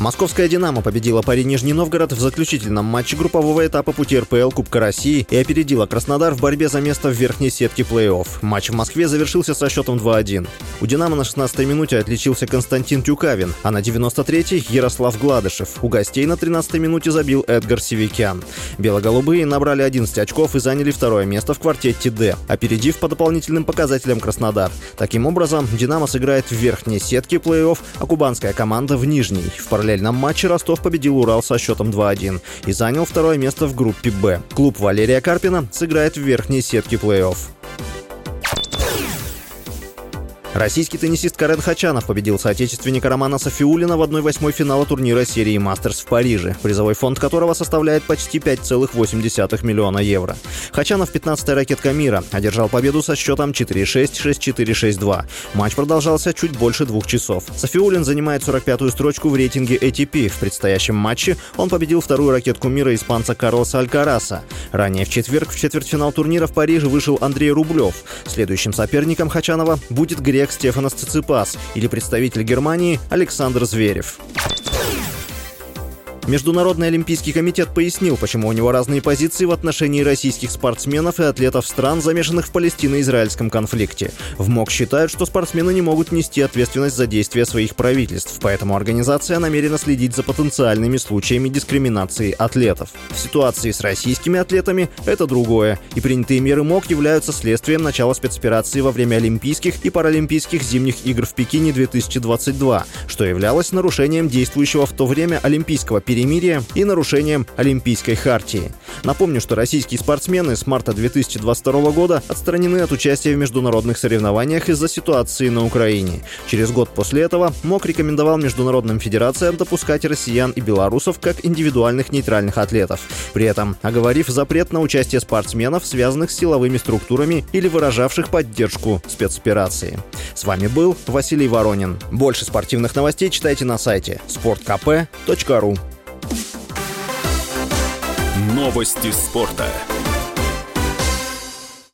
Московская «Динамо» победила пари Нижний Новгород в заключительном матче группового этапа пути РПЛ Кубка России и опередила Краснодар в борьбе за место в верхней сетке плей-офф. Матч в Москве завершился со счетом 2-1. У «Динамо» на 16-й минуте отличился Константин Тюкавин, а на 93-й – Ярослав Гладышев. У гостей на 13-й минуте забил Эдгар Севикян. Белоголубые набрали 11 очков и заняли второе место в квартете «Д», опередив по дополнительным показателям Краснодар. Таким образом, «Динамо» сыграет в верхней сетке плей-офф, а кубанская команда в нижней. В параллель параллельном матче Ростов победил Урал со счетом 2-1 и занял второе место в группе «Б». Клуб Валерия Карпина сыграет в верхней сетке плей-офф. Российский теннисист Карен Хачанов победил соотечественника Романа Софиулина в 1-8 финала турнира серии «Мастерс» в Париже, призовой фонд которого составляет почти 5,8 миллиона евро. Хачанов 15-я ракетка мира, одержал победу со счетом 4-6, 6-4, 6-2. Матч продолжался чуть больше двух часов. Софиулин занимает 45-ю строчку в рейтинге ATP. В предстоящем матче он победил вторую ракетку мира испанца Карлоса Алькараса. Ранее в четверг в четвертьфинал турнира в Париже вышел Андрей Рублев. Следующим соперником Хачанова будет грек грек Стефанос Циципас или представитель Германии Александр Зверев. Международный олимпийский комитет пояснил, почему у него разные позиции в отношении российских спортсменов и атлетов стран, замешанных в палестино-израильском конфликте. В МОК считают, что спортсмены не могут нести ответственность за действия своих правительств, поэтому организация намерена следить за потенциальными случаями дискриминации атлетов. В ситуации с российскими атлетами это другое, и принятые меры МОК являются следствием начала спецоперации во время Олимпийских и Паралимпийских зимних игр в Пекине 2022, что являлось нарушением действующего в то время олимпийского периода перемирия и нарушением Олимпийской хартии. Напомню, что российские спортсмены с марта 2022 года отстранены от участия в международных соревнованиях из-за ситуации на Украине. Через год после этого МОК рекомендовал международным федерациям допускать россиян и белорусов как индивидуальных нейтральных атлетов, при этом оговорив запрет на участие спортсменов, связанных с силовыми структурами или выражавших поддержку спецоперации. С вами был Василий Воронин. Больше спортивных новостей читайте на сайте sportkp.ru Новости спорта.